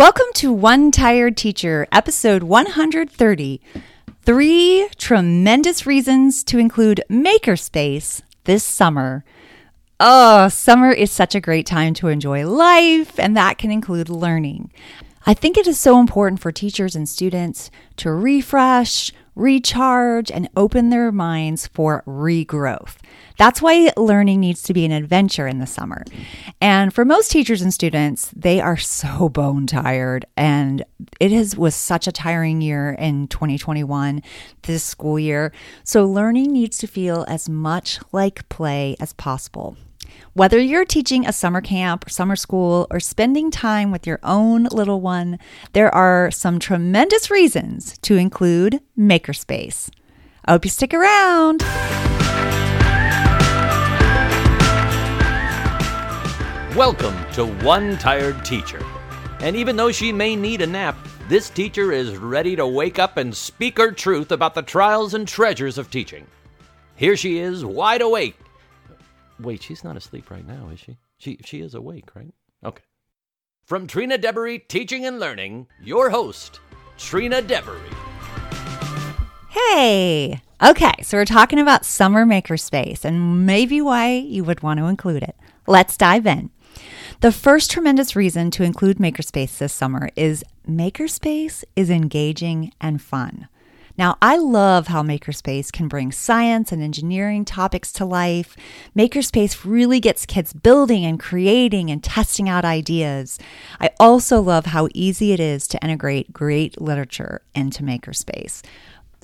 Welcome to One Tired Teacher, episode 130. Three tremendous reasons to include Makerspace this summer. Oh, summer is such a great time to enjoy life, and that can include learning. I think it is so important for teachers and students to refresh, recharge, and open their minds for regrowth. That's why learning needs to be an adventure in the summer. And for most teachers and students, they are so bone tired. And it was such a tiring year in 2021, this school year. So learning needs to feel as much like play as possible. Whether you're teaching a summer camp, summer school, or spending time with your own little one, there are some tremendous reasons to include Makerspace. I hope you stick around. Welcome to One Tired Teacher. And even though she may need a nap, this teacher is ready to wake up and speak her truth about the trials and treasures of teaching. Here she is, wide awake. Wait, she's not asleep right now, is she? She she is awake, right? Okay. From Trina Deboree Teaching and Learning, your host, Trina Deboree. Hey! Okay, so we're talking about summer makerspace and maybe why you would want to include it. Let's dive in. The first tremendous reason to include Makerspace this summer is Makerspace is engaging and fun. Now, I love how Makerspace can bring science and engineering topics to life. Makerspace really gets kids building and creating and testing out ideas. I also love how easy it is to integrate great literature into Makerspace.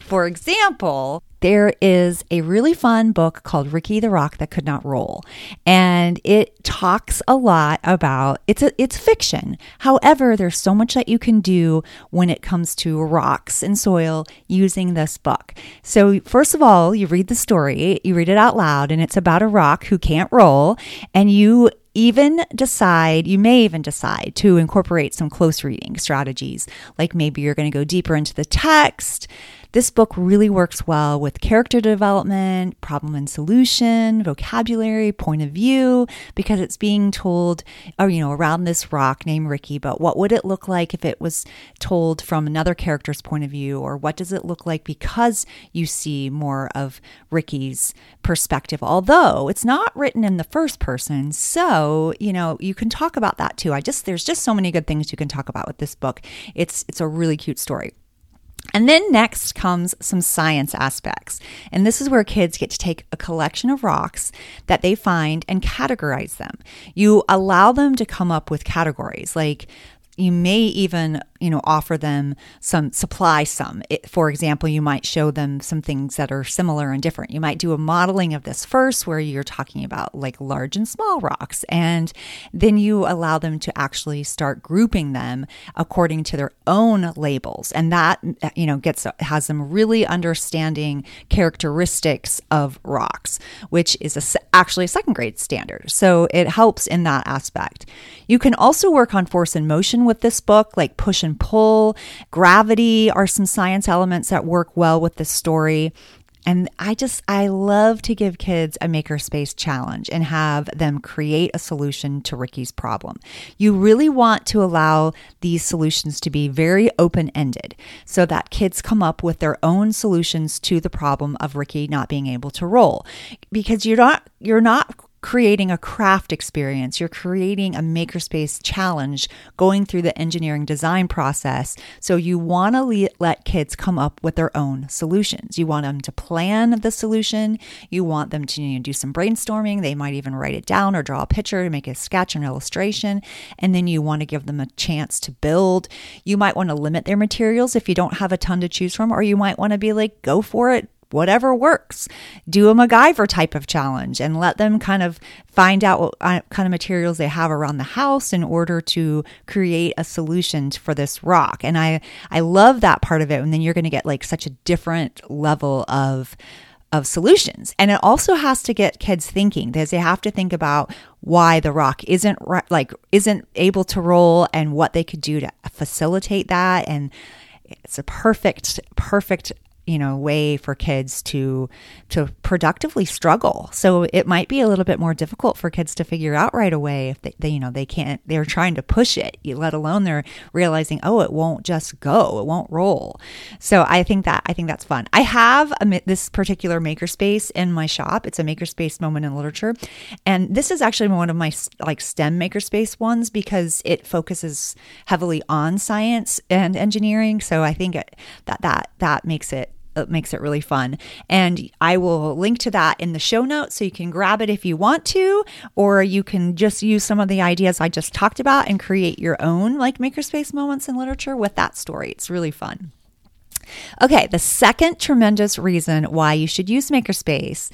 For example, there is a really fun book called Ricky the Rock That Could Not Roll. And it talks a lot about it's a, it's fiction. However, there's so much that you can do when it comes to rocks and soil using this book. So, first of all, you read the story, you read it out loud, and it's about a rock who can't roll, and you even decide, you may even decide to incorporate some close reading strategies. Like maybe you're going to go deeper into the text. This book really works well with character development, problem and solution, vocabulary, point of view, because it's being told, or, you know, around this rock named Ricky, but what would it look like if it was told from another character's point of view? Or what does it look like because you see more of Ricky's perspective? Although it's not written in the first person. So, you know, you can talk about that too. I just, there's just so many good things you can talk about with this book. It's, it's a really cute story. And then next comes some science aspects. And this is where kids get to take a collection of rocks that they find and categorize them. You allow them to come up with categories like you may even you know offer them some supply some. It, for example you might show them some things that are similar and different. You might do a modeling of this first where you're talking about like large and small rocks and then you allow them to actually start grouping them according to their own labels. And that you know gets has them really understanding characteristics of rocks which is a, actually a second grade standard. So it helps in that aspect. You can also work on force and motion with this book, like push and pull, gravity are some science elements that work well with this story. And I just, I love to give kids a makerspace challenge and have them create a solution to Ricky's problem. You really want to allow these solutions to be very open ended so that kids come up with their own solutions to the problem of Ricky not being able to roll. Because you're not, you're not creating a craft experience. You're creating a makerspace challenge going through the engineering design process. So you want to le- let kids come up with their own solutions. You want them to plan the solution. You want them to you know, do some brainstorming. They might even write it down or draw a picture, to make a sketch, or an illustration. And then you want to give them a chance to build. You might want to limit their materials if you don't have a ton to choose from, or you might want to be like, go for it whatever works. Do a MacGyver type of challenge and let them kind of find out what uh, kind of materials they have around the house in order to create a solution for this rock. And I I love that part of it. And then you're going to get like such a different level of of solutions. And it also has to get kids thinking because they have to think about why the rock isn't like isn't able to roll and what they could do to facilitate that and it's a perfect perfect you know way for kids to to productively struggle. So it might be a little bit more difficult for kids to figure out right away if they, they you know they can't they're trying to push it let alone they're realizing oh it won't just go it won't roll. So i think that i think that's fun. I have a, this particular makerspace in my shop. It's a makerspace moment in literature. And this is actually one of my like stem makerspace ones because it focuses heavily on science and engineering. So i think it, that that that makes it it makes it really fun. And I will link to that in the show notes so you can grab it if you want to, or you can just use some of the ideas I just talked about and create your own like makerspace moments in literature with that story. It's really fun. Okay, the second tremendous reason why you should use Makerspace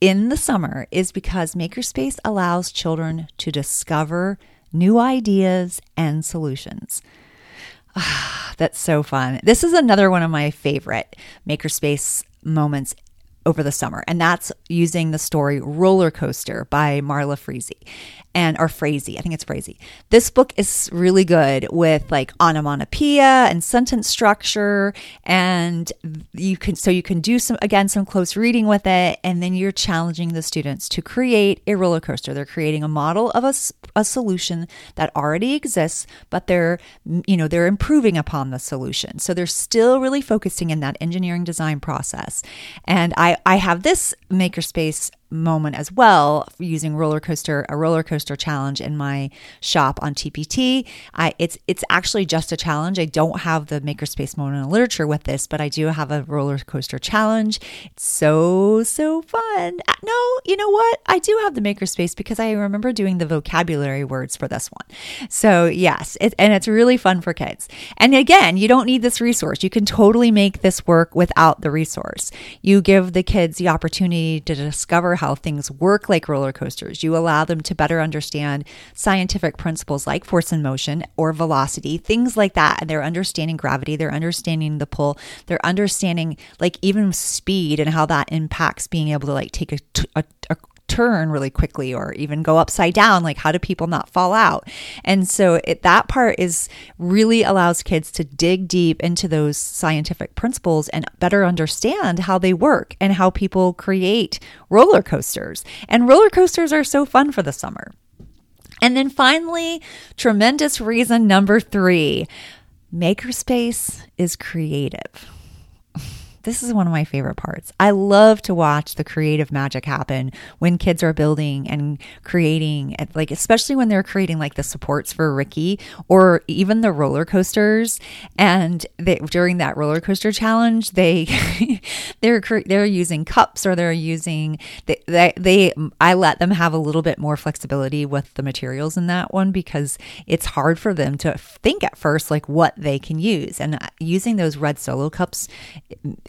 in the summer is because Makerspace allows children to discover new ideas and solutions. That's so fun. This is another one of my favorite makerspace moments over the summer, and that's using the story Roller Coaster by Marla Frazee and or Frazee. I think it's Frazee. This book is really good with like onomatopoeia and sentence structure, and you can so you can do some again some close reading with it, and then you're challenging the students to create a roller coaster. They're creating a model of a, a solution that already exists, but they're you know they're improving upon the solution. So they're still really focusing in that engineering design process, and I I have this makerspace moment as well using roller coaster a roller coaster challenge in my shop on TPT. I it's it's actually just a challenge. I don't have the makerspace moment in literature with this, but I do have a roller coaster challenge. It's so so fun. Uh, no, you know what? I do have the makerspace because I remember doing the vocabulary words for this one. So yes, it, and it's really fun for kids. And again, you don't need this resource. You can totally make this work without the resource. You give the kids the opportunity to discover how things work like roller coasters. You allow them to better understand scientific principles like force and motion or velocity, things like that. And they're understanding gravity, they're understanding the pull, they're understanding like even speed and how that impacts being able to like take a, a, a turn really quickly or even go upside down like how do people not fall out? And so it, that part is really allows kids to dig deep into those scientific principles and better understand how they work and how people create roller coasters. And roller coasters are so fun for the summer. And then finally tremendous reason number 3 makerspace is creative this is one of my favorite parts. I love to watch the creative magic happen when kids are building and creating, like, especially when they're creating like the supports for Ricky or even the roller coasters. And they, during that roller coaster challenge, they they're they're using cups or they're using they, they they I let them have a little bit more flexibility with the materials in that one because it's hard for them to think at first like what they can use and uh, using those red solo cups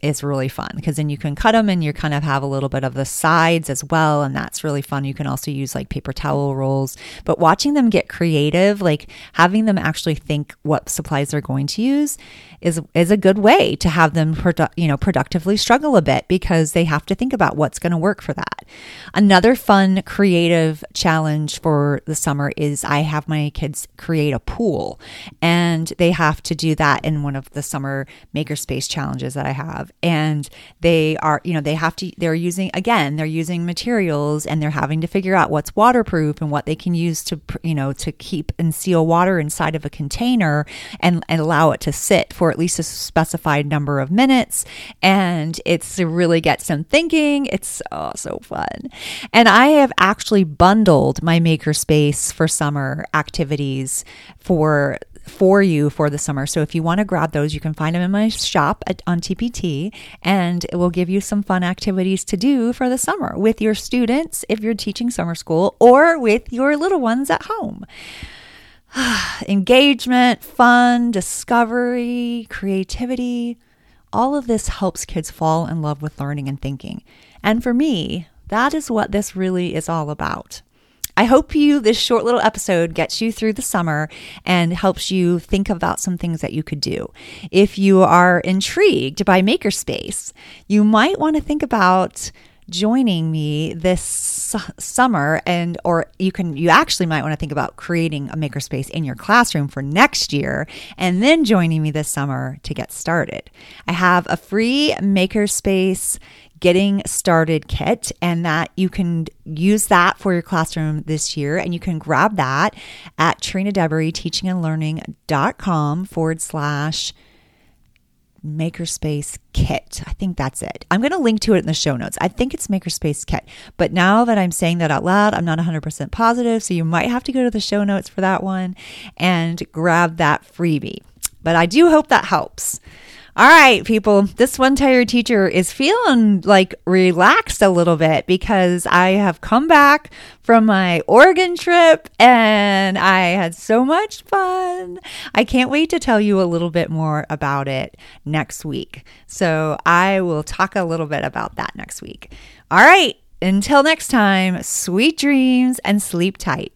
is really fun because then you can cut them and you kind of have a little bit of the sides as well. And that's really fun. You can also use like paper towel rolls. But watching them get creative, like having them actually think what supplies they're going to use is is a good way to have them produ- you know productively struggle a bit because they have to think about what's going to work for that. Another fun creative challenge for the summer is I have my kids create a pool and they have to do that in one of the summer makerspace challenges that I have and they are you know they have to they're using again they're using materials and they're having to figure out what's waterproof and what they can use to you know to keep and seal water inside of a container and, and allow it to sit for at least a specified number of minutes. And it's to really get some thinking. It's oh, so fun. And I have actually bundled my makerspace for summer activities for for you for the summer. So if you want to grab those, you can find them in my shop at, on TPT and it will give you some fun activities to do for the summer with your students if you're teaching summer school or with your little ones at home. engagement, fun, discovery, creativity. All of this helps kids fall in love with learning and thinking. And for me, that is what this really is all about. I hope you, this short little episode gets you through the summer and helps you think about some things that you could do. If you are intrigued by Makerspace, you might want to think about joining me this summer and or you can you actually might want to think about creating a makerspace in your classroom for next year and then joining me this summer to get started. I have a free makerspace getting started kit and that you can use that for your classroom this year and you can grab that at Trina Deboree teachingandlearning.com forward slash Makerspace Kit. I think that's it. I'm going to link to it in the show notes. I think it's Makerspace Kit. But now that I'm saying that out loud, I'm not 100% positive. So you might have to go to the show notes for that one and grab that freebie. But I do hope that helps. All right, people, this one tired teacher is feeling like relaxed a little bit because I have come back from my Oregon trip and I had so much fun. I can't wait to tell you a little bit more about it next week. So I will talk a little bit about that next week. All right, until next time, sweet dreams and sleep tight.